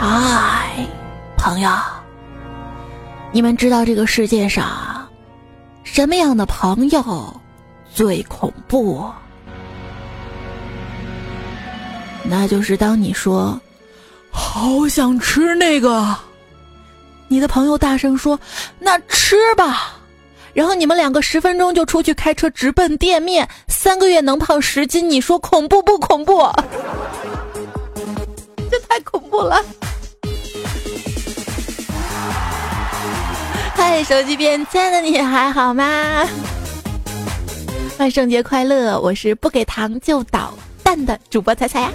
嗨，朋友，你们知道这个世界上什么样的朋友最恐怖？那就是当你说“好想吃那个”，你的朋友大声说“那吃吧”，然后你们两个十分钟就出去开车直奔店面，三个月能胖十斤，你说恐怖不恐怖？太恐怖了！嗨，手机边亲爱的你还好吗？万圣节快乐！我是不给糖就捣蛋的主播彩彩呀。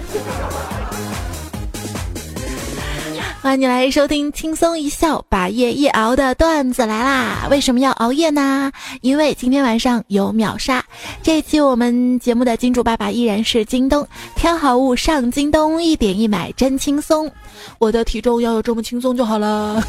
欢迎你来收听轻松一笑把夜夜熬的段子来啦！为什么要熬夜呢？因为今天晚上有秒杀。这一期我们节目的金主爸爸依然是京东，挑好物上京东，一点一买真轻松。我的体重要有这么轻松就好了。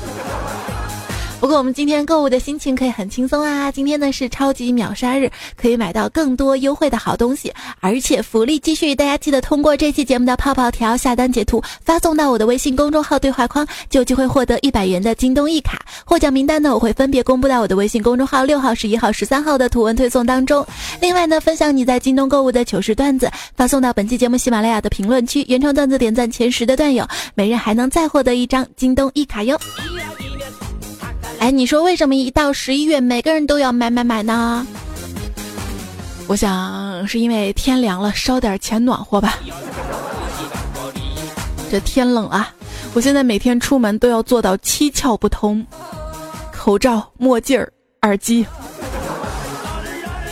不过我们今天购物的心情可以很轻松啊！今天呢是超级秒杀日，可以买到更多优惠的好东西，而且福利继续，大家记得通过这期节目的泡泡条下单截图发送到我的微信公众号对话框，就有机会获得一百元的京东一卡。获奖名单呢，我会分别公布到我的微信公众号六号、十一号、十三号的图文推送当中。另外呢，分享你在京东购物的糗事段子，发送到本期节目喜马拉雅的评论区，原创段子点赞前十的段友，每日还能再获得一张京东一卡哟。哎，你说为什么一到十一月，每个人都要买买买呢？我想是因为天凉了，烧点钱暖和吧。这天冷啊，我现在每天出门都要做到七窍不通：口罩、墨镜儿、耳机。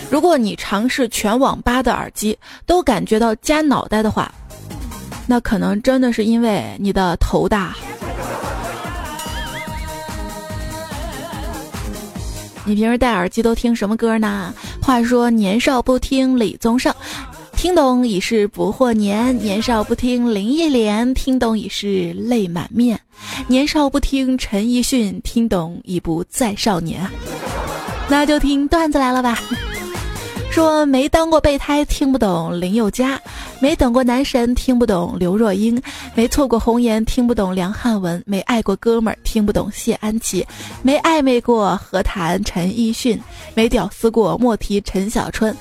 如果你尝试全网吧的耳机都感觉到夹脑袋的话，那可能真的是因为你的头大。你平时戴耳机都听什么歌呢？话说年少不听李宗盛，听懂已是不惑年；年少不听林忆莲，听懂已是泪满面；年少不听陈奕迅，听懂已不再少年。那就听段子来了吧。说没当过备胎，听不懂林宥嘉；没等过男神，听不懂刘若英；没错过红颜，听不懂梁汉文；没爱过哥们儿，听不懂谢安琪；没暧昧过何谈陈奕迅；没屌丝过莫提陈小春；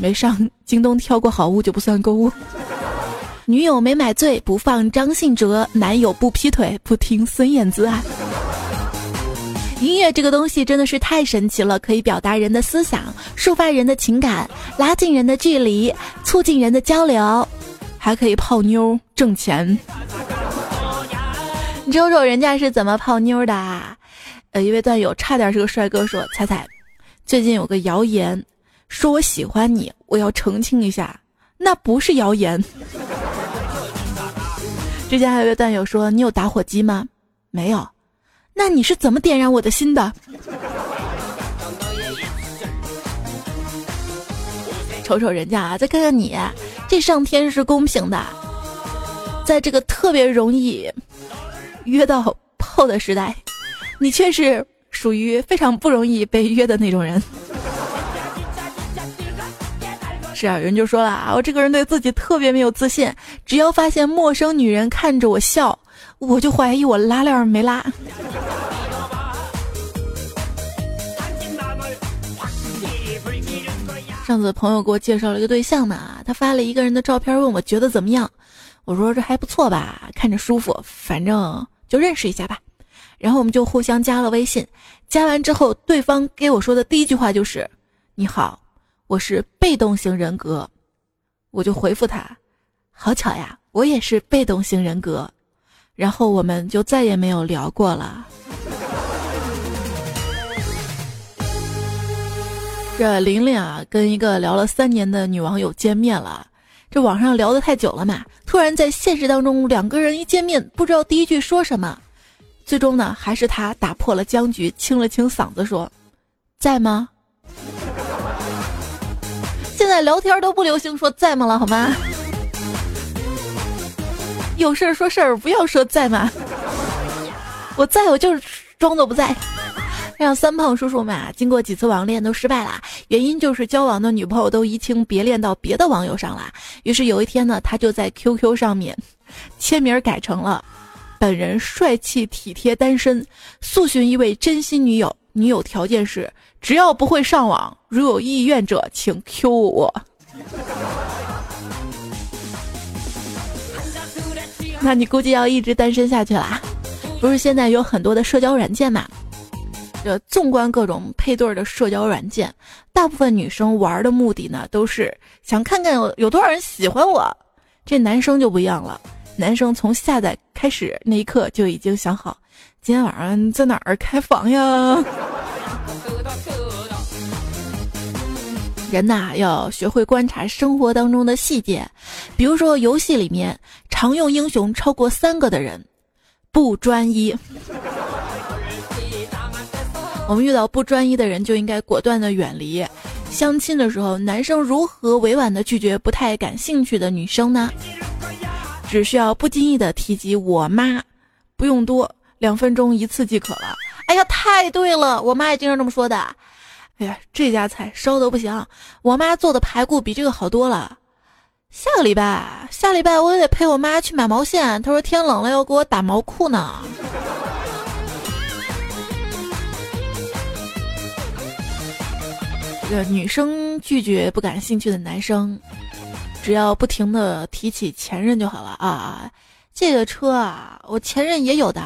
没上京东挑过好物就不算购物；女友没买醉不放张信哲；男友不劈腿不听孙燕姿啊。音乐这个东西真的是太神奇了，可以表达人的思想，抒发人的情感，拉近人的距离，促进人的交流，还可以泡妞挣钱。你瞅瞅人家是怎么泡妞的啊？呃，一位段友差点是个帅哥，说：“彩彩，最近有个谣言，说我喜欢你，我要澄清一下，那不是谣言。”之前还有一位段友说：“你有打火机吗？”没有。那你是怎么点燃我的心的？瞅瞅人家啊，再看看你，这上天是公平的，在这个特别容易约到炮的时代，你却是属于非常不容易被约的那种人。是啊，有人就说了啊，我这个人对自己特别没有自信，只要发现陌生女人看着我笑。我就怀疑我拉链没拉。上次朋友给我介绍了一个对象嘛，他发了一个人的照片，问我觉得怎么样。我说这还不错吧，看着舒服，反正就认识一下吧。然后我们就互相加了微信。加完之后，对方给我说的第一句话就是：“你好，我是被动型人格。”我就回复他：“好巧呀，我也是被动型人格。”然后我们就再也没有聊过了。这玲玲啊，跟一个聊了三年的女网友见面了。这网上聊的太久了嘛，突然在现实当中，两个人一见面，不知道第一句说什么。最终呢，还是他打破了僵局，清了清嗓子说：“在吗？”现在聊天都不流行说在吗了，好吗？有事儿说事儿，不要说在吗？我在我就是装作不在。让三胖叔叔们啊，经过几次网恋都失败了，原因就是交往的女朋友都移情别恋到别的网友上了。于是有一天呢，他就在 QQ 上面签名改成了：“本人帅气体贴单身，速寻一位真心女友。女友条件是只要不会上网，如有意愿者请 Q 我。那你估计要一直单身下去啦。不是现在有很多的社交软件嘛？这纵观各种配对的社交软件，大部分女生玩的目的呢，都是想看看有有多少人喜欢我。这男生就不一样了，男生从下载开始那一刻就已经想好，今天晚上在哪儿开房呀？人呐，要学会观察生活当中的细节，比如说游戏里面常用英雄超过三个的人，不专一。我们遇到不专一的人，就应该果断的远离。相亲的时候，男生如何委婉的拒绝不太感兴趣的女生呢？只需要不经意的提及我妈，不用多，两分钟一次即可了。哎呀，太对了，我妈也经常这么说的。哎呀，这家菜烧的不行，我妈做的排骨比这个好多了。下个礼拜，下礼拜我也得陪我妈去买毛线，她说天冷了要给我打毛裤呢。这女生拒绝不感兴趣的男生，只要不停的提起前任就好了啊！这个车啊，我前任也有的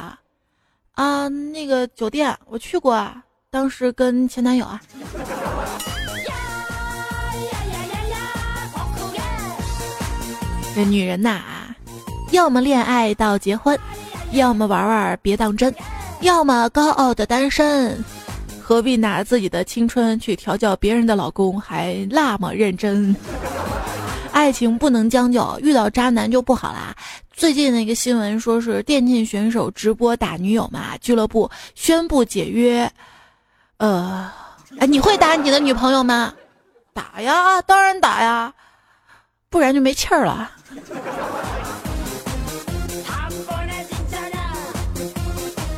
啊。那个酒店我去过啊，当时跟前男友啊。这女人呐，要么恋爱到结婚，要么玩玩别当真，要么高傲的单身。何必拿自己的青春去调教别人的老公，还那么认真？爱情不能将就，遇到渣男就不好啦。最近那个新闻说是电竞选手直播打女友嘛，俱乐部宣布解约。呃，哎，你会打你的女朋友吗？打呀，当然打呀，不然就没气儿了。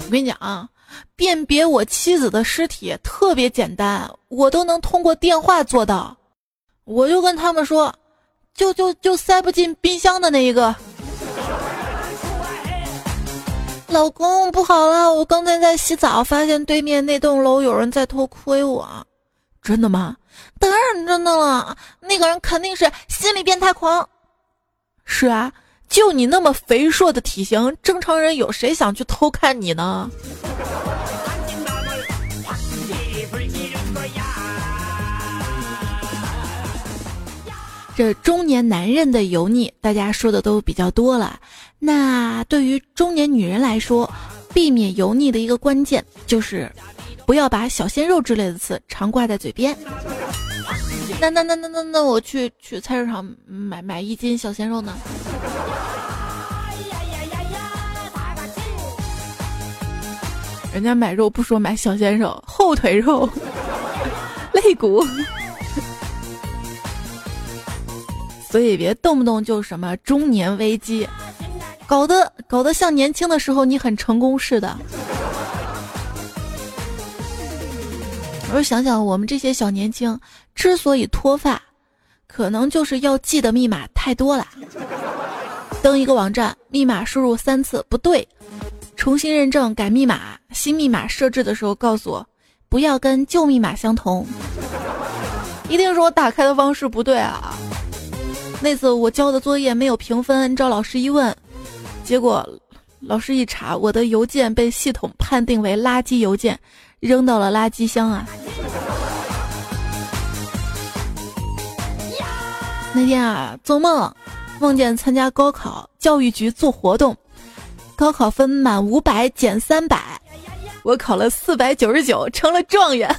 我跟你讲啊。辨别我妻子的尸体特别简单，我都能通过电话做到。我就跟他们说，就就就塞不进冰箱的那一个。老公不好了，我刚才在洗澡，发现对面那栋楼有人在偷窥我。真的吗？当然真的了，那个人肯定是心理变态狂。是啊，就你那么肥硕的体型，正常人有谁想去偷看你呢？这中年男人的油腻，大家说的都比较多了。那对于中年女人来说，避免油腻的一个关键就是，不要把小鲜肉之类的词常挂在嘴边。那那那那那那，我去去菜市场买买一斤小鲜肉呢？人家买肉不说买小鲜肉，后腿肉、肋骨。所以别动不动就什么中年危机，搞得搞得像年轻的时候你很成功似的。我说想想我们这些小年轻之所以脱发，可能就是要记的密码太多了。登一个网站，密码输入三次不对，重新认证改密码，新密码设置的时候告诉我不要跟旧密码相同，一定是我打开的方式不对啊。那次我交的作业没有评分，找老师一问，结果老师一查，我的邮件被系统判定为垃圾邮件，扔到了垃圾箱啊！那天啊，做梦梦见参加高考，教育局做活动，高考分满五百减三百，我考了四百九十九，成了状元。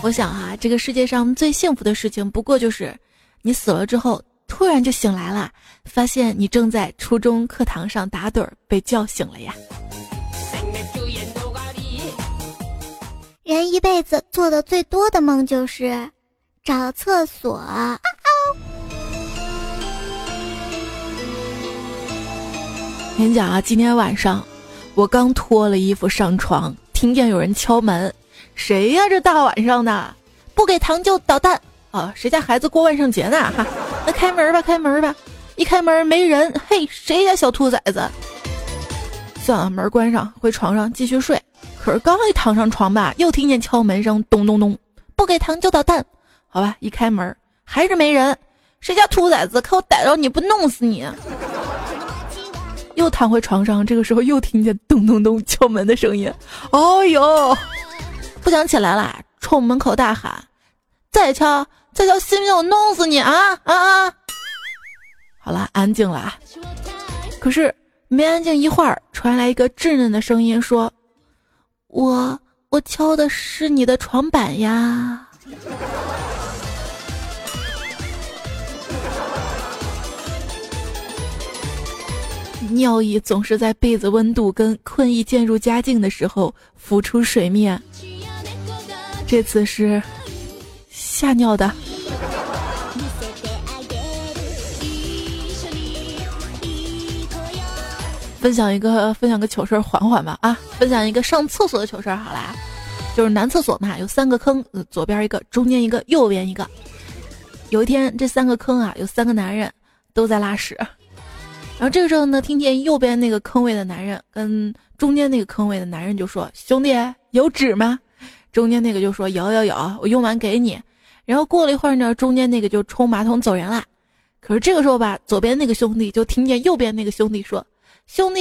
我想哈，这个世界上最幸福的事情，不过就是你死了之后，突然就醒来了，发现你正在初中课堂上打盹儿，被叫醒了呀。人一辈子做的最多的梦就是找厕所。跟你讲啊，今天晚上我刚脱了衣服上床，听见有人敲门。谁呀？这大晚上的，不给糖就捣蛋啊！谁家孩子过万圣节呢？哈，那开门吧，开门吧！一开门没人，嘿，谁家小兔崽子？算了，门关上，回床上继续睡。可是刚一躺上床吧，又听见敲门声，咚咚咚，不给糖就捣蛋。好吧，一开门还是没人，谁家兔崽子？看我逮着你不弄死你！又躺回床上，这个时候又听见咚咚咚敲门的声音。哦呦，不想起来了，冲门口大喊：“再敲，再叫，信不信我弄死你啊啊啊！”好了，安静了。可是没安静一会儿，传来一个稚嫩的声音说：“我我敲的是你的床板呀。”尿意总是在被子温度跟困意渐入佳境的时候浮出水面。这次是吓尿的。分享一个分享个糗事儿，缓缓吧啊！分享一个上厕所的糗事儿，好啦，就是男厕所嘛，有三个坑，左边一个，中间一个，右边一个。有一天，这三个坑啊，有三个男人都在拉屎。然后这个时候呢，听见右边那个坑位的男人跟中间那个坑位的男人就说：“兄弟，有纸吗？”中间那个就说：“有有有，我用完给你。”然后过了一会儿呢，中间那个就冲马桶走人了。可是这个时候吧，左边那个兄弟就听见右边那个兄弟说：“兄弟，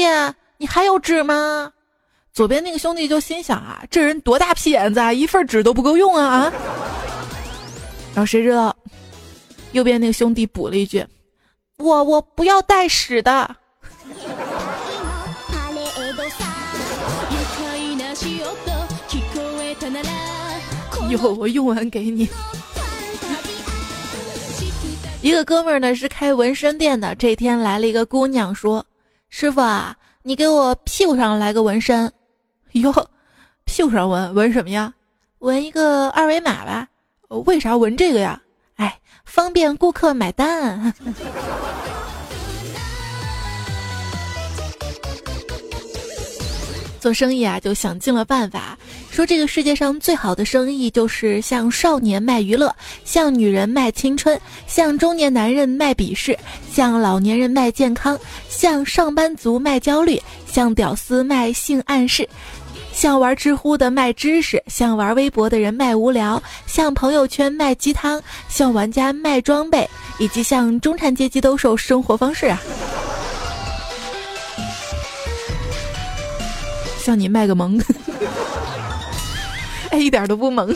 你还有纸吗？”左边那个兄弟就心想啊，这人多大屁眼子啊，一份纸都不够用啊啊！然后谁知道，右边那个兄弟补了一句。我我不要带屎的。有我用完给你。一个哥们儿呢是开纹身店的，这天来了一个姑娘说：“师傅啊，你给我屁股上来个纹身。”哟，屁股上纹纹什么呀？纹一个二维码吧。为啥纹这个呀？哎，方便顾客买单。做生意啊，就想尽了办法，说这个世界上最好的生意就是向少年卖娱乐，向女人卖青春，向中年男人卖鄙视，向老年人卖健康，向上班族卖焦虑，向屌丝卖性暗示，向玩知乎的卖知识，向玩微博的人卖无聊，向朋友圈卖鸡汤，向玩家卖装备，以及向中产阶级兜售生活方式啊。向你卖个萌，哎，一点都不萌。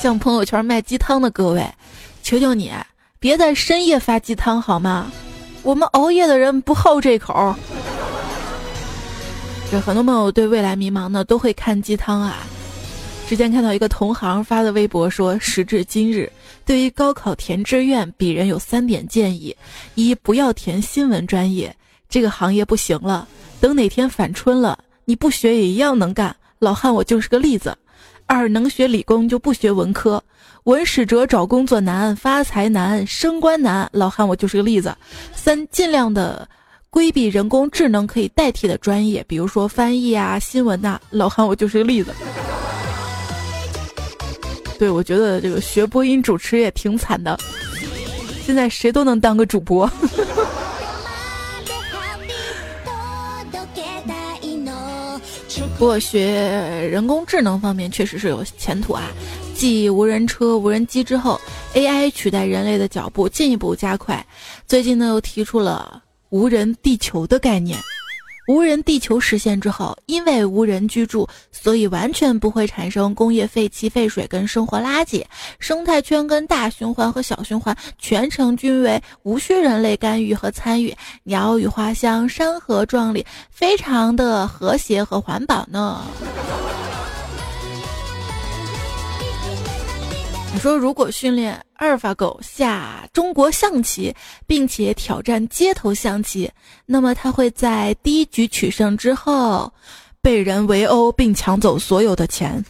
向朋友圈卖鸡汤的各位，求求你别在深夜发鸡汤好吗？我们熬夜的人不好这口。这很多朋友对未来迷茫呢，都会看鸡汤啊。之前看到一个同行发的微博说，时至今日，对于高考填志愿，鄙人有三点建议：一，不要填新闻专业。这个行业不行了，等哪天反春了，你不学也一样能干。老汉，我就是个例子。二能学理工就不学文科，文史哲找工作难，发财难，升官难。老汉，我就是个例子。三尽量的规避人工智能可以代替的专业，比如说翻译啊、新闻呐。老汉，我就是个例子。对，我觉得这个学播音主持也挺惨的，现在谁都能当个主播。不过学人工智能方面确实是有前途啊！继无人车、无人机之后，AI 取代人类的脚步进一步加快。最近呢，又提出了无人地球的概念。无人地球实现之后，因为无人居住，所以完全不会产生工业废气、废水跟生活垃圾，生态圈跟大循环和小循环全程均为无需人类干预和参与，鸟语花香，山河壮丽，非常的和谐和环保呢。你说，如果训练阿尔法狗下中国象棋，并且挑战街头象棋，那么它会在第一局取胜之后，被人围殴并抢走所有的钱。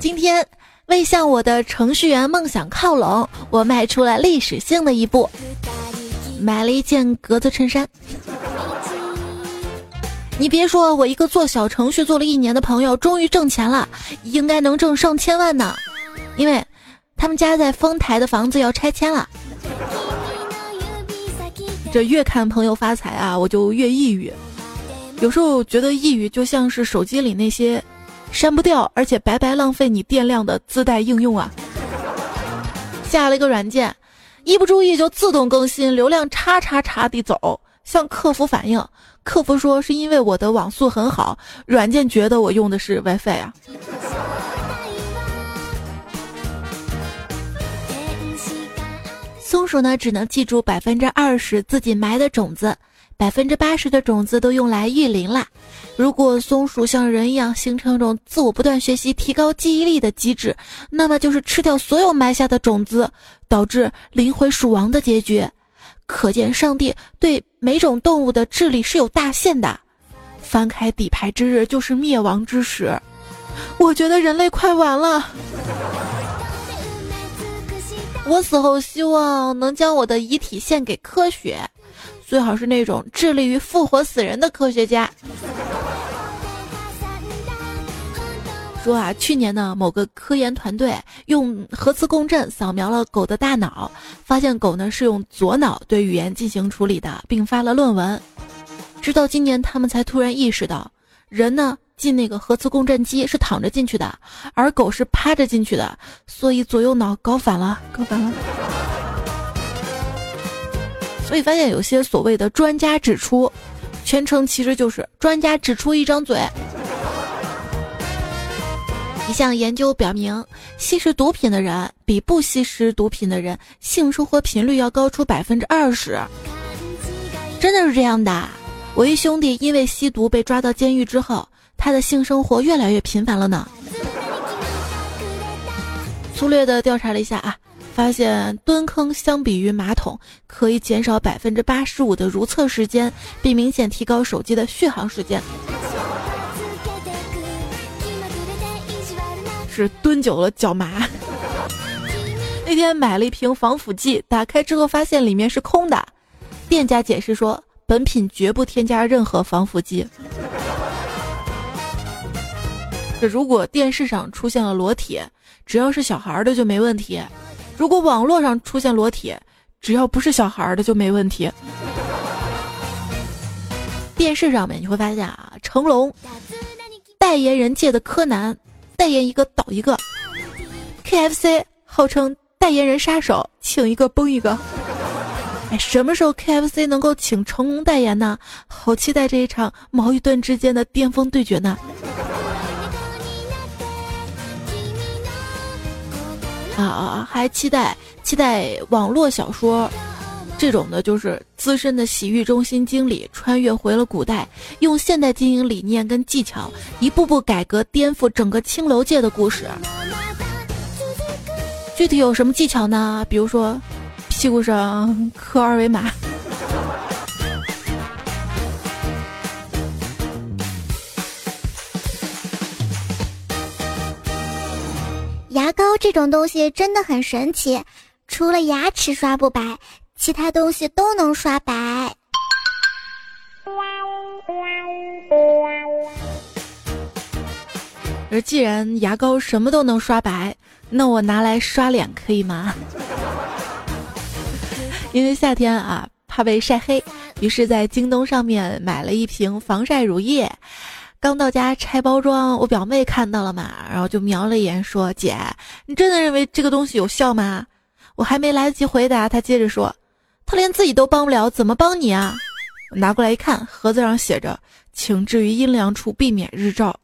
今天，为向我的程序员梦想靠拢，我迈出了历史性的一步，买了一件格子衬衫。你别说，我一个做小程序做了一年的朋友，终于挣钱了，应该能挣上千万呢。因为，他们家在丰台的房子要拆迁了。这越看朋友发财啊，我就越抑郁。有时候觉得抑郁就像是手机里那些删不掉而且白白浪费你电量的自带应用啊。下了一个软件，一不注意就自动更新，流量叉叉叉地走。向客服反映，客服说是因为我的网速很好，软件觉得我用的是 WiFi 啊。松鼠呢，只能记住百分之二十自己埋的种子，百分之八十的种子都用来育林了。如果松鼠像人一样形成一种自我不断学习、提高记忆力的机制，那么就是吃掉所有埋下的种子，导致灵魂鼠王的结局。可见上帝对每种动物的智力是有大限的。翻开底牌之日就是灭亡之时。我觉得人类快完了。我死后希望能将我的遗体献给科学，最好是那种致力于复活死人的科学家。说啊，去年呢，某个科研团队用核磁共振扫描了狗的大脑，发现狗呢是用左脑对语言进行处理的，并发了论文。直到今年，他们才突然意识到，人呢。进那个核磁共振机是躺着进去的，而狗是趴着进去的，所以左右脑搞反了，搞反了。所以发现有些所谓的专家指出，全程其实就是专家指出一张嘴。一项研究表明，吸食毒品的人比不吸食毒品的人性生活频率要高出百分之二十，真的是这样的。我一兄弟因为吸毒被抓到监狱之后。他的性生活越来越频繁了呢。粗略的调查了一下啊，发现蹲坑相比于马桶可以减少百分之八十五的如厕时间，并明显提高手机的续航时间。是蹲久了脚麻。那天买了一瓶防腐剂，打开之后发现里面是空的，店家解释说本品绝不添加任何防腐剂。这如果电视上出现了裸体，只要是小孩的就没问题；如果网络上出现裸体，只要不是小孩的就没问题。电视上面你会发现啊，成龙代言人界的柯南，代言一个倒一个；KFC 号称代言人杀手，请一个崩一个。哎，什么时候 KFC 能够请成龙代言呢？好期待这一场毛与盾之间的巅峰对决呢！啊啊！还期待期待网络小说，这种的就是资深的洗浴中心经理穿越回了古代，用现代经营理念跟技巧，一步步改革颠覆整个青楼界的故事。具体有什么技巧呢？比如说，屁股上刻二维码。牙膏这种东西真的很神奇，除了牙齿刷不白，其他东西都能刷白。而既然牙膏什么都能刷白，那我拿来刷脸可以吗？因为夏天啊，怕被晒黑，于是在京东上面买了一瓶防晒乳液。刚到家拆包装，我表妹看到了嘛，然后就瞄了一眼，说：“姐，你真的认为这个东西有效吗？”我还没来得及回答，她接着说：“他连自己都帮不了，怎么帮你啊？”拿过来一看，盒子上写着：“请置于阴凉处，避免日照。”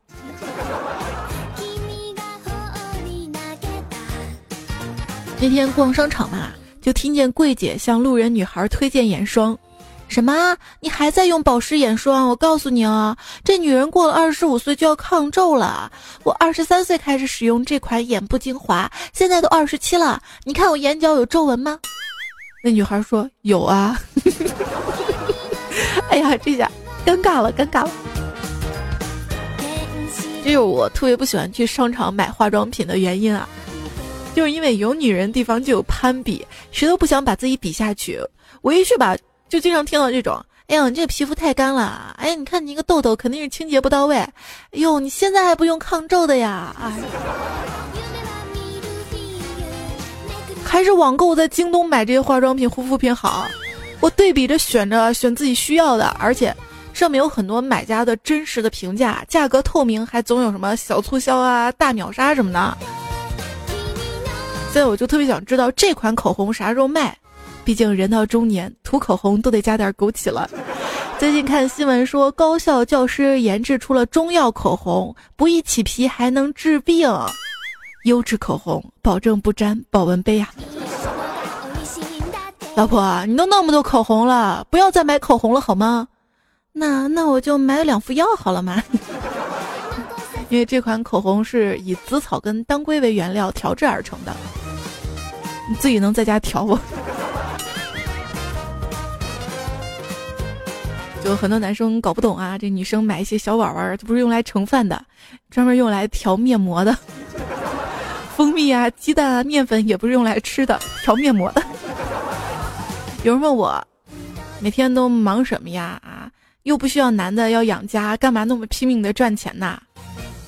那天逛商场嘛，就听见柜姐向路人女孩推荐眼霜。什么？你还在用保湿眼霜？我告诉你哦，这女人过了二十五岁就要抗皱了。我二十三岁开始使用这款眼部精华，现在都二十七了。你看我眼角有皱纹吗？那女孩说有啊。哎呀，这下尴尬了，尴尬了。这是我特别不喜欢去商场买化妆品的原因啊，就是因为有女人地方就有攀比，谁都不想把自己比下去。我一去吧。就经常听到这种，哎呀，你这皮肤太干了，哎呀，你看你一个痘痘肯定是清洁不到位，哎呦，你现在还不用抗皱的呀，哎，还是网购在京东买这些化妆品、护肤品好。我对比着选着选自己需要的，而且上面有很多买家的真实的评价，价格透明，还总有什么小促销啊、大秒杀什么的。所以我就特别想知道这款口红啥时候卖，毕竟人到中年涂口红都得加点枸杞了。最近看新闻说，高校教师研制出了中药口红，不易起皮，还能治病，优质口红，保证不沾保温杯呀。老婆，你都那么多口红了，不要再买口红了好吗？那那我就买两副药好了嘛。因为这款口红是以紫草跟当归为原料调制而成的，你自己能在家调不？就很多男生搞不懂啊，这女生买一些小碗碗，这不是用来盛饭的，专门用来调面膜的。蜂蜜啊、鸡蛋啊、面粉也不是用来吃的，调面膜的。有人问我，每天都忙什么呀？啊，又不需要男的要养家，干嘛那么拼命的赚钱呐？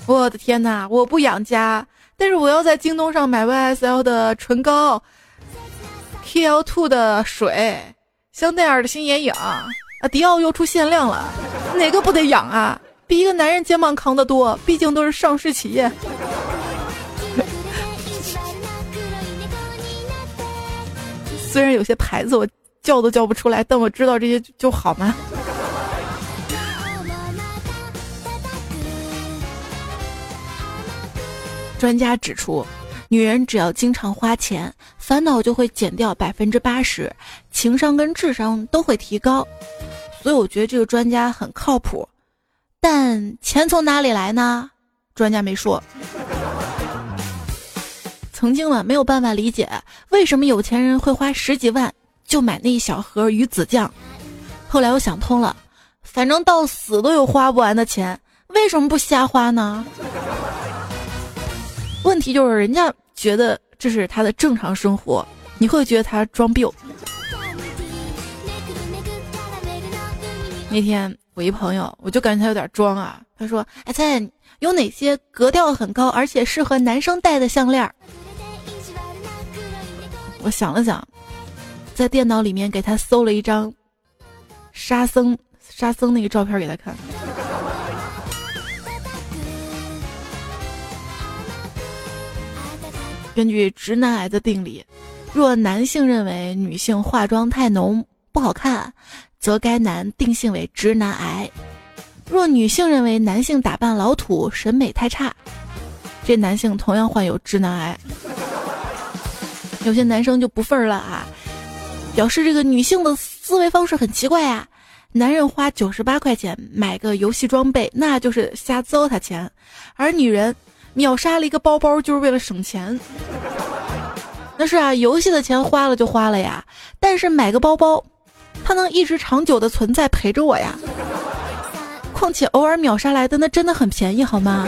我的天哪，我不养家，但是我要在京东上买 YSL 的唇膏，K L Two 的水，香奈儿的新眼影，啊，迪奥又出限量了，哪个不得养啊？比一个男人肩膀扛得多，毕竟都是上市企业。虽然有些牌子我。叫都叫不出来，但我知道这些就好吗？专家指出，女人只要经常花钱，烦恼就会减掉百分之八十，情商跟智商都会提高。所以我觉得这个专家很靠谱。但钱从哪里来呢？专家没说。曾经呢，没有办法理解为什么有钱人会花十几万。就买那一小盒鱼子酱，后来我想通了，反正到死都有花不完的钱，为什么不瞎花呢？问题就是人家觉得这是他的正常生活，你会觉得他装逼。那天我一朋友，我就感觉他有点装啊，他说：“哎猜有哪些格调很高而且适合男生戴的项链？”我想了想。在电脑里面给他搜了一张沙僧沙僧那个照片给他看。根据直男癌的定理，若男性认为女性化妆太浓不好看，则该男定性为直男癌；若女性认为男性打扮老土审美太差，这男性同样患有直男癌。有些男生就不忿了啊！表示这个女性的思维方式很奇怪啊！男人花九十八块钱买个游戏装备，那就是瞎糟蹋钱；而女人秒杀了一个包包，就是为了省钱。那是啊，游戏的钱花了就花了呀，但是买个包包，它能一直长久的存在陪着我呀。况且偶尔秒杀来的那真的很便宜，好吗？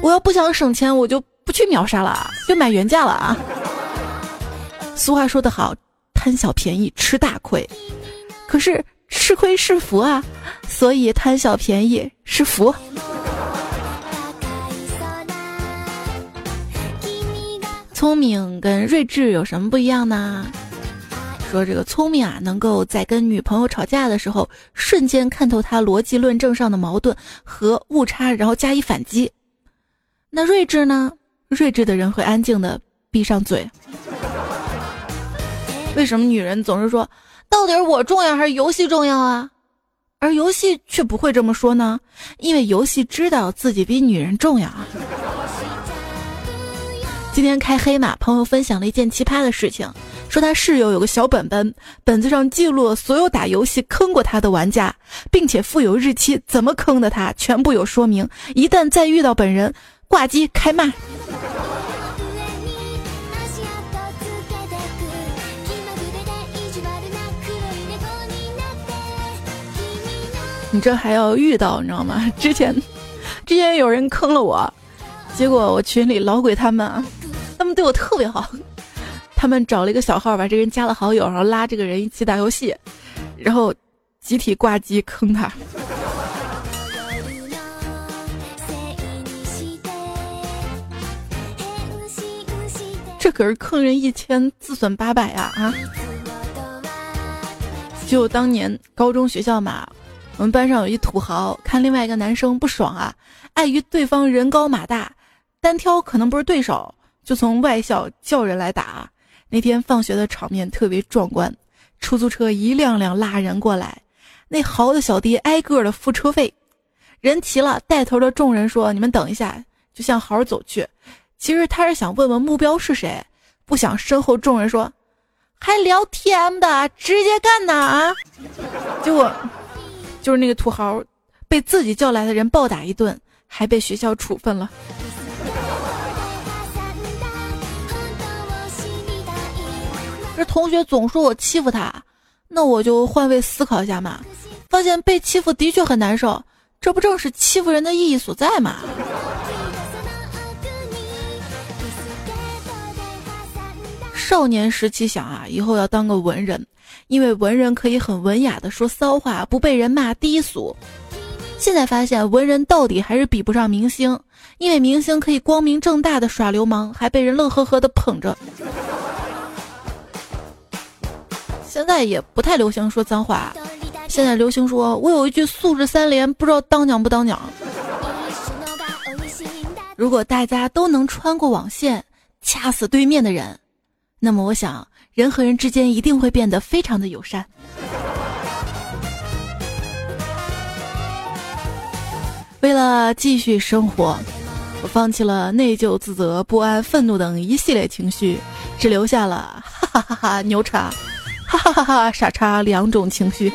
我要不想省钱，我就不去秒杀了，就买原价了啊。俗话说得好，贪小便宜吃大亏，可是吃亏是福啊，所以贪小便宜是福。聪明跟睿智有什么不一样呢？说这个聪明啊，能够在跟女朋友吵架的时候，瞬间看透她逻辑论证上的矛盾和误差，然后加以反击。那睿智呢？睿智的人会安静的闭上嘴。为什么女人总是说，到底是我重要还是游戏重要啊？而游戏却不会这么说呢？因为游戏知道自己比女人重要啊。今天开黑嘛，朋友分享了一件奇葩的事情，说他室友有个小本本，本子上记录了所有打游戏坑过他的玩家，并且附有日期，怎么坑的他全部有说明。一旦再遇到本人，挂机开骂。你这还要遇到，你知道吗？之前，之前有人坑了我，结果我群里老鬼他们，他们对我特别好，他们找了一个小号，把这个人加了好友，然后拉这个人一起打游戏，然后集体挂机坑他。这可是坑人一千，自损八百呀！啊！就当年高中学校嘛，我们班上有一土豪，看另外一个男生不爽啊，碍于对方人高马大，单挑可能不是对手，就从外校叫人来打。那天放学的场面特别壮观，出租车一辆辆拉人过来，那豪的小弟挨个的付车费，人齐了，带头的众人说：“你们等一下。”就向豪走去。其实他是想问问目标是谁，不想身后众人说，还聊天的，直接干呐啊！结果就是那个土豪被自己叫来的人暴打一顿，还被学校处分了。这同学总说我欺负他，那我就换位思考一下嘛，发现被欺负的确很难受，这不正是欺负人的意义所在吗？少年时期想啊，以后要当个文人，因为文人可以很文雅的说骚话，不被人骂低俗。现在发现文人到底还是比不上明星，因为明星可以光明正大的耍流氓，还被人乐呵呵的捧着。现在也不太流行说脏话，现在流行说我有一句素质三连，不知道当讲不当讲。如果大家都能穿过网线，掐死对面的人。那么我想，人和人之间一定会变得非常的友善。为了继续生活，我放弃了内疚、自责、不安、愤怒等一系列情绪，只留下了哈哈哈哈牛叉、哈哈哈哈傻叉两种情绪。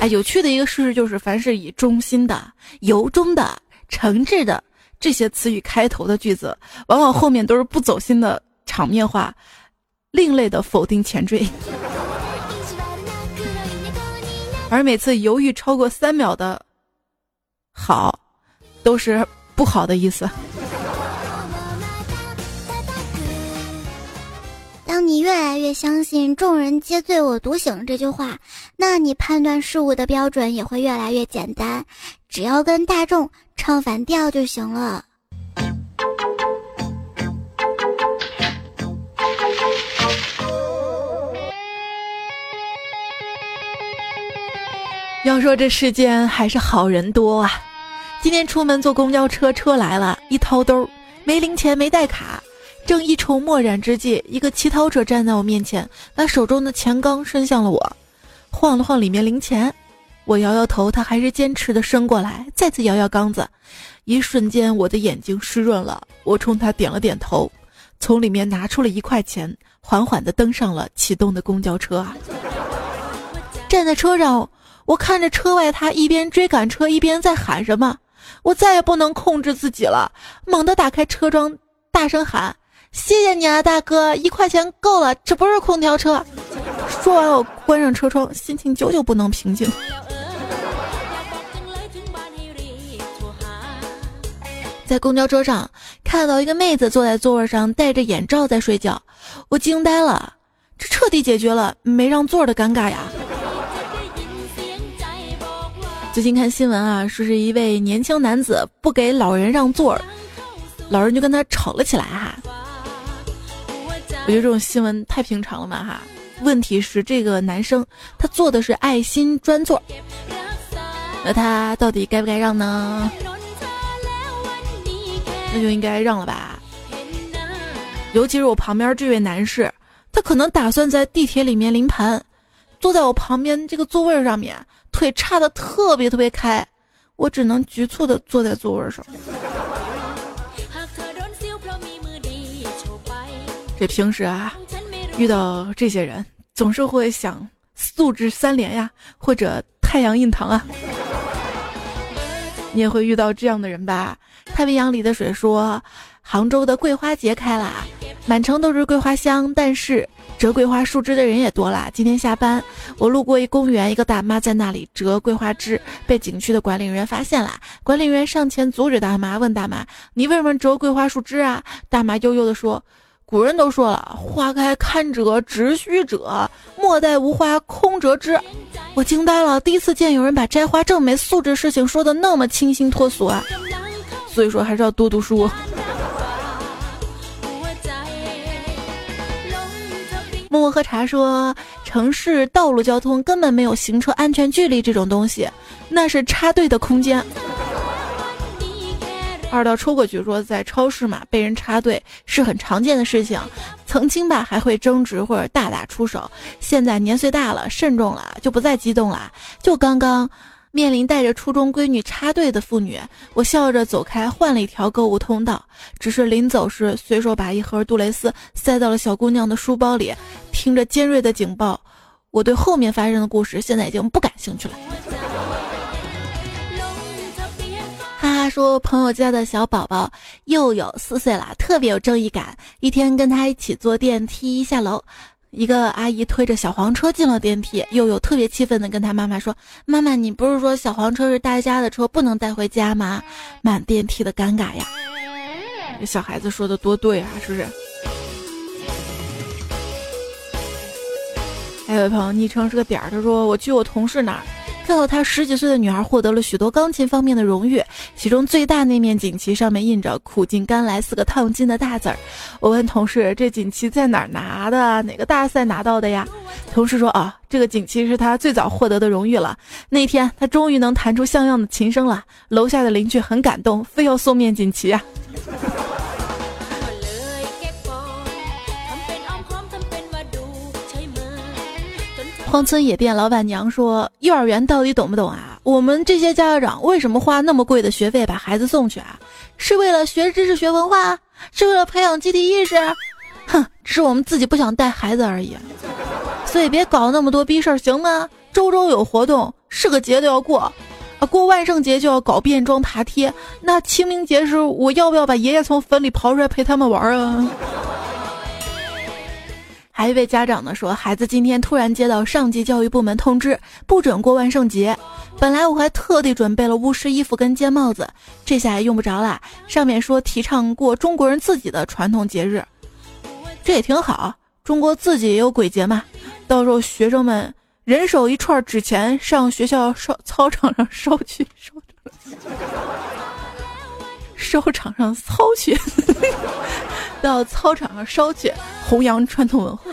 哎，有趣的一个事实就是，凡是以忠心的、由衷的、诚挚的。这些词语开头的句子，往往后面都是不走心的场面话，另类的否定前缀。而每次犹豫超过三秒的“好”，都是不好的意思。你越来越相信“众人皆醉我独醒”这句话，那你判断事物的标准也会越来越简单，只要跟大众。唱反调就行了。要说这世间还是好人多啊！今天出门坐公交车，车来了，一掏兜，没零钱，没带卡，正一筹莫展之际，一个乞讨者站在我面前，把手中的钱缸伸向了我，晃了晃里面零钱。我摇摇头，他还是坚持的伸过来，再次摇摇缸子。一瞬间，我的眼睛湿润了。我冲他点了点头，从里面拿出了一块钱，缓缓的登上了启动的公交车啊！站在车上，我看着车外他一边追赶车，一边在喊什么。我再也不能控制自己了，猛地打开车窗，大声喊：“谢谢你啊，大哥！一块钱够了，这不是空调车。”说完，我关上车窗，心情久久不能平静。在公交车上看到一个妹子坐在座位上戴着眼罩在睡觉，我惊呆了，这彻底解决了没让座的尴尬呀！最近看新闻啊，说是一位年轻男子不给老人让座，老人就跟他吵了起来哈。我觉得这种新闻太平常了嘛哈。问题是这个男生他坐的是爱心专座，那他到底该不该让呢？那就应该让了吧，尤其是我旁边这位男士，他可能打算在地铁里面临盘，坐在我旁边这个座位上面，腿叉的特别特别开，我只能局促的坐在座位上。这平时啊，遇到这些人，总是会想素质三连呀，或者太阳印堂啊。你也会遇到这样的人吧？太平洋里的水说，杭州的桂花节开了，满城都是桂花香，但是折桂花树枝的人也多了。今天下班，我路过一公园，一个大妈在那里折桂花枝，被景区的管理人员发现了。管理员上前阻止大妈，问大妈：“你为什么折桂花树枝啊？”大妈悠悠地说：“古人都说了，花开堪折直须折，莫待无花空折枝。我惊呆了，第一次见有人把摘花这么没素质事情说的那么清新脱俗啊！所以说还是要多读书。默默喝茶说，城市道路交通根本没有行车安全距离这种东西，那是插队的空间。二道抽过去说，在超市嘛，被人插队是很常见的事情。曾经吧，还会争执或者大打出手。现在年岁大了，慎重了，就不再激动了。就刚刚面临带着初中闺女插队的妇女，我笑着走开，换了一条购物通道。只是临走时，随手把一盒杜蕾斯塞到了小姑娘的书包里。听着尖锐的警报，我对后面发生的故事现在已经不感兴趣了。他说：“朋友家的小宝宝又有四岁了，特别有正义感。一天跟他一起坐电梯下楼，一个阿姨推着小黄车进了电梯，又有特别气愤的跟他妈妈说：‘妈妈，你不是说小黄车是大家的车，不能带回家吗？’满电梯的尴尬呀。这小孩子说的多对啊，是不是？还有一朋友昵称是个点儿，他说：我去我同事那儿。”看到他十几岁的女儿获得了许多钢琴方面的荣誉，其中最大那面锦旗上面印着“苦尽甘来”四个烫金的大字儿。我问同事：“这锦旗在哪儿拿的？哪个大赛拿到的呀？”同事说：“啊，这个锦旗是他最早获得的荣誉了。那天他终于能弹出像样的琴声了，楼下的邻居很感动，非要送面锦旗啊。”荒村野店老板娘说：“幼儿园到底懂不懂啊？我们这些家长为什么花那么贵的学费把孩子送去啊？是为了学知识、学文化？是为了培养集体意识？哼，只是我们自己不想带孩子而已。所以别搞那么多逼事儿，行吗？周周有活动，是个节都要过，啊，过万圣节就要搞变装爬梯。那清明节时，我要不要把爷爷从坟里刨出来陪他们玩啊？”还一位家长呢说，孩子今天突然接到上级教育部门通知，不准过万圣节。本来我还特地准备了巫师衣服跟尖帽子，这下也用不着了。上面说提倡过中国人自己的传统节日，这也挺好。中国自己也有鬼节嘛，到时候学生们人手一串纸钱，上学校烧操场上烧去烧，烧场上操去。到操场上烧去，弘扬传统文化。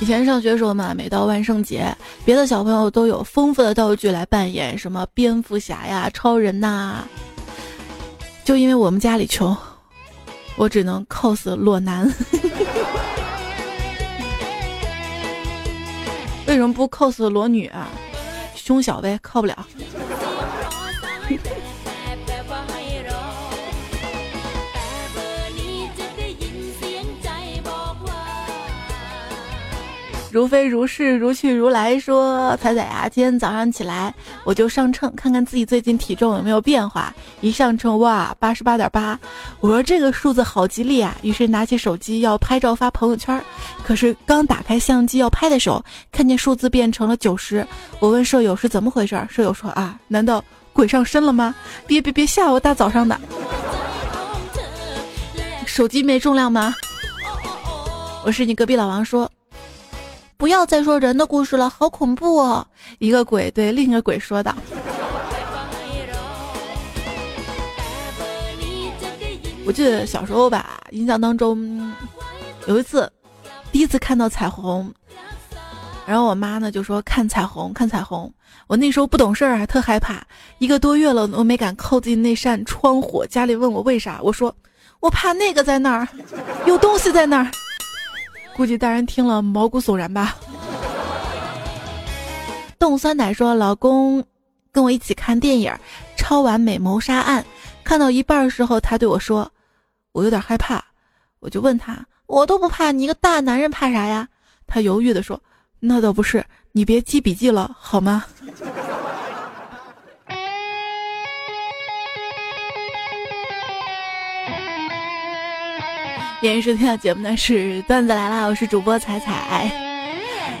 以前上学时候嘛，每到万圣节，别的小朋友都有丰富的道具来扮演，什么蝙蝠侠呀、超人呐。就因为我们家里穷，我只能 cos 裸男。为什么不 cos 裸女啊？胸小呗，靠不了。如飞如是，如去如来。说彩彩呀，今天早上起来我就上秤，看看自己最近体重有没有变化。一上秤，哇，八十八点八。我说这个数字好吉利啊，于是拿起手机要拍照发朋友圈。可是刚打开相机要拍的时候，看见数字变成了九十。我问舍友是怎么回事，舍友说啊，难道鬼上身了吗？别别别吓我，大早上的。手机没重量吗？我是你隔壁老王说。不要再说人的故事了，好恐怖哦！一个鬼对另一个鬼说道。我记得小时候吧，印象当中有一次第一次看到彩虹，然后我妈呢就说看彩虹，看彩虹。我那时候不懂事儿，还特害怕。一个多月了，我没敢靠近那扇窗户。家里问我为啥，我说我怕那个在那儿，有东西在那儿。估计大人听了毛骨悚然吧。冻酸奶说：“老公跟我一起看电影《超完美谋杀案》，看到一半的时候，他对我说：‘我有点害怕。’我就问他：‘我都不怕，你一个大男人怕啥呀？’他犹豫的说：‘那倒不是，你别记笔记了，好吗？’”演收听的节目呢是段子来了，我是主播彩彩，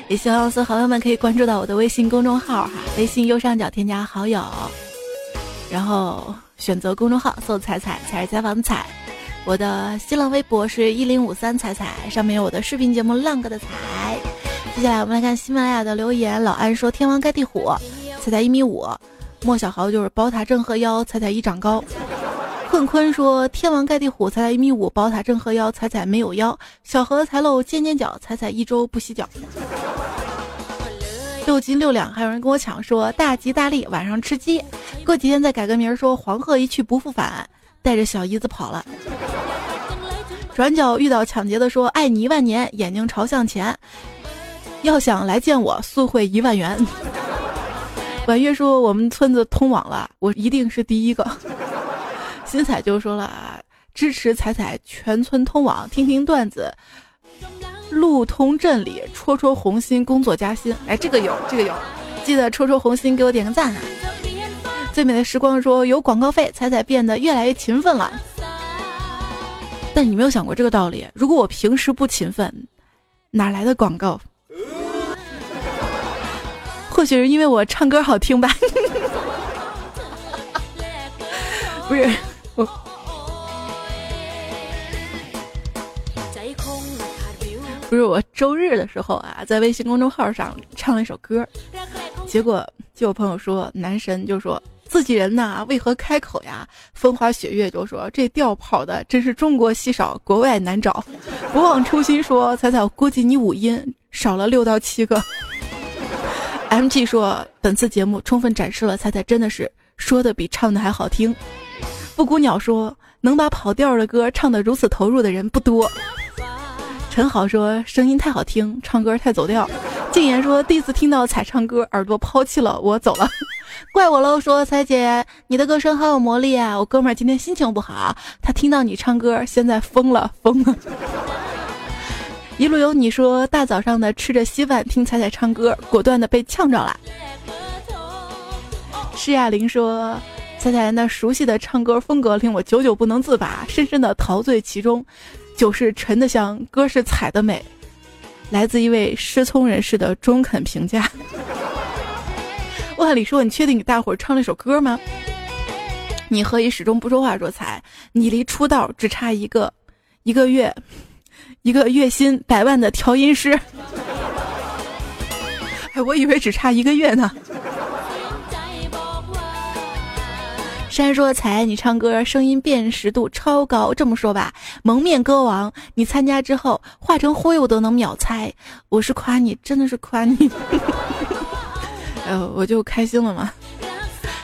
也希望所有好友们可以关注到我的微信公众号哈，微信右上角添加好友，然后选择公众号搜“彩彩才是采访彩”，我的新浪微博是一零五三彩彩，上面有我的视频节目《浪哥的彩》。接下来我们来看喜马拉雅的留言，老安说：“天王盖地虎，彩彩一米五；莫小豪就是宝塔镇河妖，彩彩一长高。”坤坤说：“天王盖地虎，彩彩一米五；宝塔镇河妖，彩彩没有腰。小荷才露尖尖角，彩彩一周不洗脚。”六斤六两，还有人跟我抢说大吉大利，晚上吃鸡。过几天再改个名，说黄鹤一去不复返，带着小姨子跑了。转角遇到抢劫的说爱你一万年，眼睛朝向前。要想来见我，速汇一万元。婉月说我们村子通网了，我一定是第一个。新彩就说了啊支持彩彩全村通网，听听段子。路通镇里，戳戳红心，工作加薪。哎，这个有，这个有，记得戳戳红心，给我点个赞啊！最美的时光说有广告费，彩彩变得越来越勤奋了。但你没有想过这个道理？如果我平时不勤奋，哪来的广告？或许是因为我唱歌好听吧？不是不是我周日的时候啊，在微信公众号上唱了一首歌，结果就有朋友说男神就说自己人呐，为何开口呀？风花雪月就说这调跑的真是中国稀少，国外难找。不忘初心说彩彩，估计你五音少了六到七个。MG 说本次节目充分展示了彩彩真的是说的比唱的还好听。布谷鸟说能把跑调的歌唱得如此投入的人不多。陈好说声音太好听，唱歌太走调。静言说第一次听到彩唱歌，耳朵抛弃了我走了，怪我喽。说彩姐，你的歌声好有魔力啊！我哥们儿今天心情不好，他听到你唱歌，现在疯了疯了。一路有你说大早上的吃着稀饭听彩彩唱歌，果断的被呛着了。施亚玲说彩彩那熟悉的唱歌风格令我久久不能自拔，深深的陶醉其中。酒是沉的香，歌是采的美，来自一位失聪人士的中肯评价。万里说：“你确定给大伙儿唱了一首歌吗？”你何以始终不说话？说才，你离出道只差一个一个月，一个月薪百万的调音师。哎，我以为只差一个月呢。山说：“才，你唱歌声音辨识度超高。这么说吧，蒙面歌王，你参加之后化成灰我都能秒猜。我是夸你，真的是夸你。呃，我就开心了嘛。”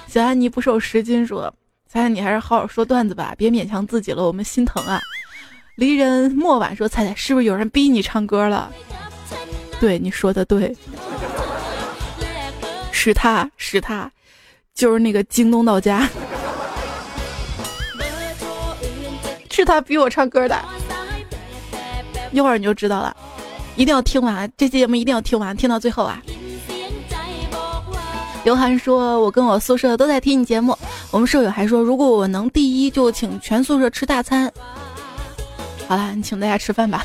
小安妮不瘦十斤说：“彩你还是好好说段子吧，别勉强自己了，我们心疼啊。”离人莫晚说：“彩彩，是不是有人逼你唱歌了？”对，你说的对，是他是他，就是那个京东到家。是他逼我唱歌的，一会儿你就知道了，一定要听完这期节目，一定要听完，听到最后啊！刘涵说：“我跟我宿舍都在听你节目，我们舍友还说，如果我能第一，就请全宿舍吃大餐。”好了，你请大家吃饭吧。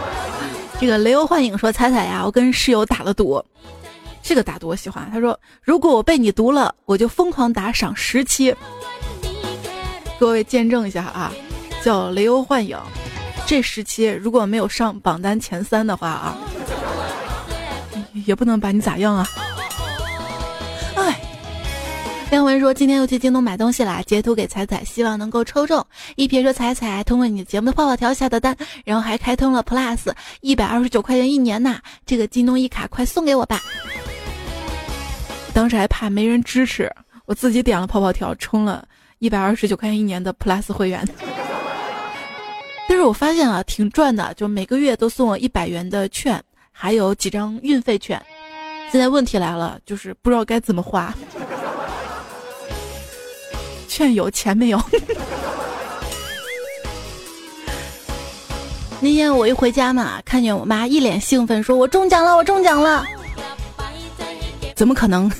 这个雷欧幻影说：“彩彩呀，我跟室友打了赌，这个打赌我喜欢。他说，如果我被你毒了，我就疯狂打赏十期。各位见证一下啊！”叫雷欧幻影，这时期如果没有上榜单前三的话啊，也不能把你咋样啊！哎，亮文说今天又去京东买东西啦，截图给彩彩，希望能够抽中。一撇说彩彩通过你节目的泡泡条下的单，然后还开通了 Plus，一百二十九块钱一年呐，这个京东一卡快送给我吧！当时还怕没人支持，我自己点了泡泡条，充了一百二十九块钱一年的 Plus 会员。但是我发现啊，挺赚的，就每个月都送我一百元的券，还有几张运费券。现在问题来了，就是不知道该怎么花。券有钱没有？那天我一回家嘛，看见我妈一脸兴奋，说我中奖了，我中奖了。怎么可能？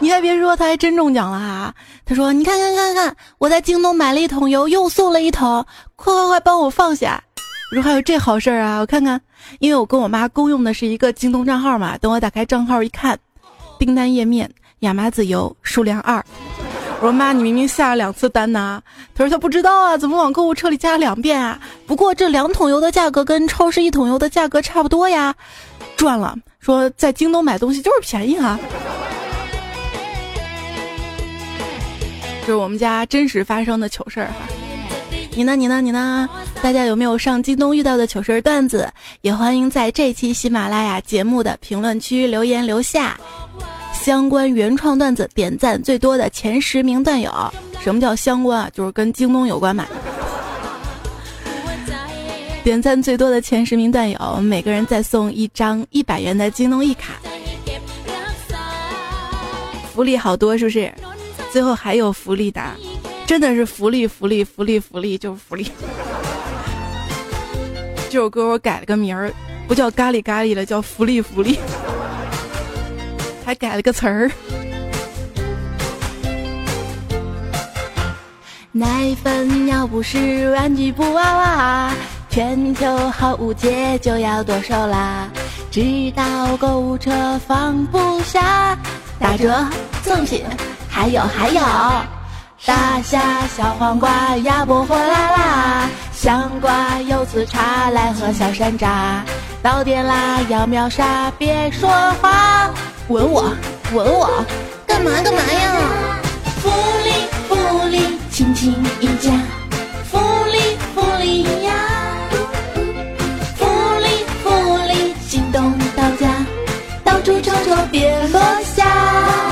你还别说，他还真中奖了啊！他说：“你看看看看，我在京东买了一桶油，又送了一桶，快快快帮我放下！”我说：“还有这好事儿啊！我看看，因为我跟我妈共用的是一个京东账号嘛。等我打开账号一看，订单页面亚麻籽油数量二，我说妈，你明明下了两次单呐。他说他不知道啊，怎么往购物车里加了两遍啊？不过这两桶油的价格跟超市一桶油的价格差不多呀，赚了。说在京东买东西就是便宜啊。是我们家真实发生的糗事儿哈。你呢？你呢？你呢？大家有没有上京东遇到的糗事段子？也欢迎在这期喜马拉雅节目的评论区留言留下。相关原创段子点赞最多的前十名段友，什么叫相关啊？就是跟京东有关嘛。点赞最多的前十名段友，每个人再送一张一百元的京东一卡，福利好多是不是？最后还有福利的，真的是福利福利福利福利就是福利。这首歌我改了个名儿，不叫咖喱咖喱了，叫福利福利。还改了个词儿。奶粉尿不湿玩具布娃娃，全球好物节就要剁手啦！知道购物车放不下，打折赠品还有还有，大虾小黄瓜鸭脖火辣辣，香瓜柚子茶来喝小山楂，到店啦要秒杀别说话。吻我，吻我，干嘛干嘛呀？福利福利，亲亲一家，福利福利呀！福利福利，心动到家，到处瞅瞅别落下。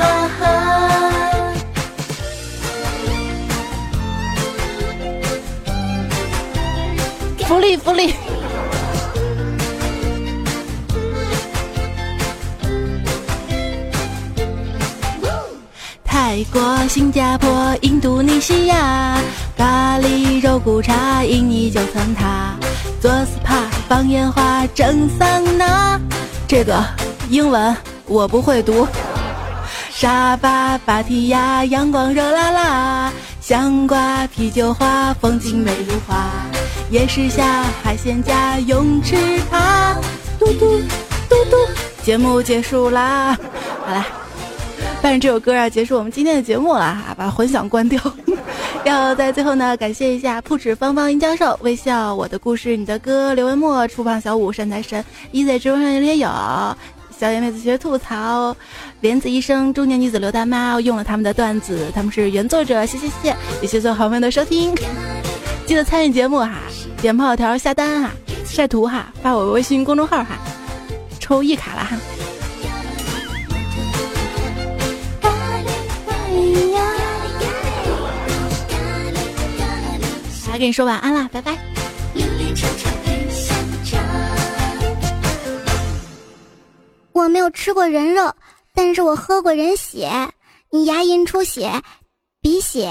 宜笑哈哈。福利福利！泰国、新加坡、印度尼西亚，咖喱肉骨茶，印尼九层塔，做 SPA 放烟花，蒸桑拿。这个英文我不会读。沙发、芭提雅，阳光热辣辣，香瓜、啤酒花，风景美如画。夜市下海鲜家泳池趴，嘟嘟嘟嘟，节目结束啦！好啦，伴着这首歌啊，结束我们今天的节目了哈，把混响关掉。要在最后呢，感谢一下铺纸芳芳殷教授、微笑我的故事你的歌刘文墨、初胖小五、善财神、一在直播上也有，小野妹子学吐槽、莲子医生、中年女子刘大妈用了他们的段子，他们是原作者，谢谢谢，也谢谢所有好朋友的收听。记得参与节目哈，点炮条下单哈，晒图哈，发我微信公众号哈，抽一卡了哈。来跟你说晚安啦，拜拜。我没有吃过人肉，但是我喝过人血。你牙龈出血，鼻血。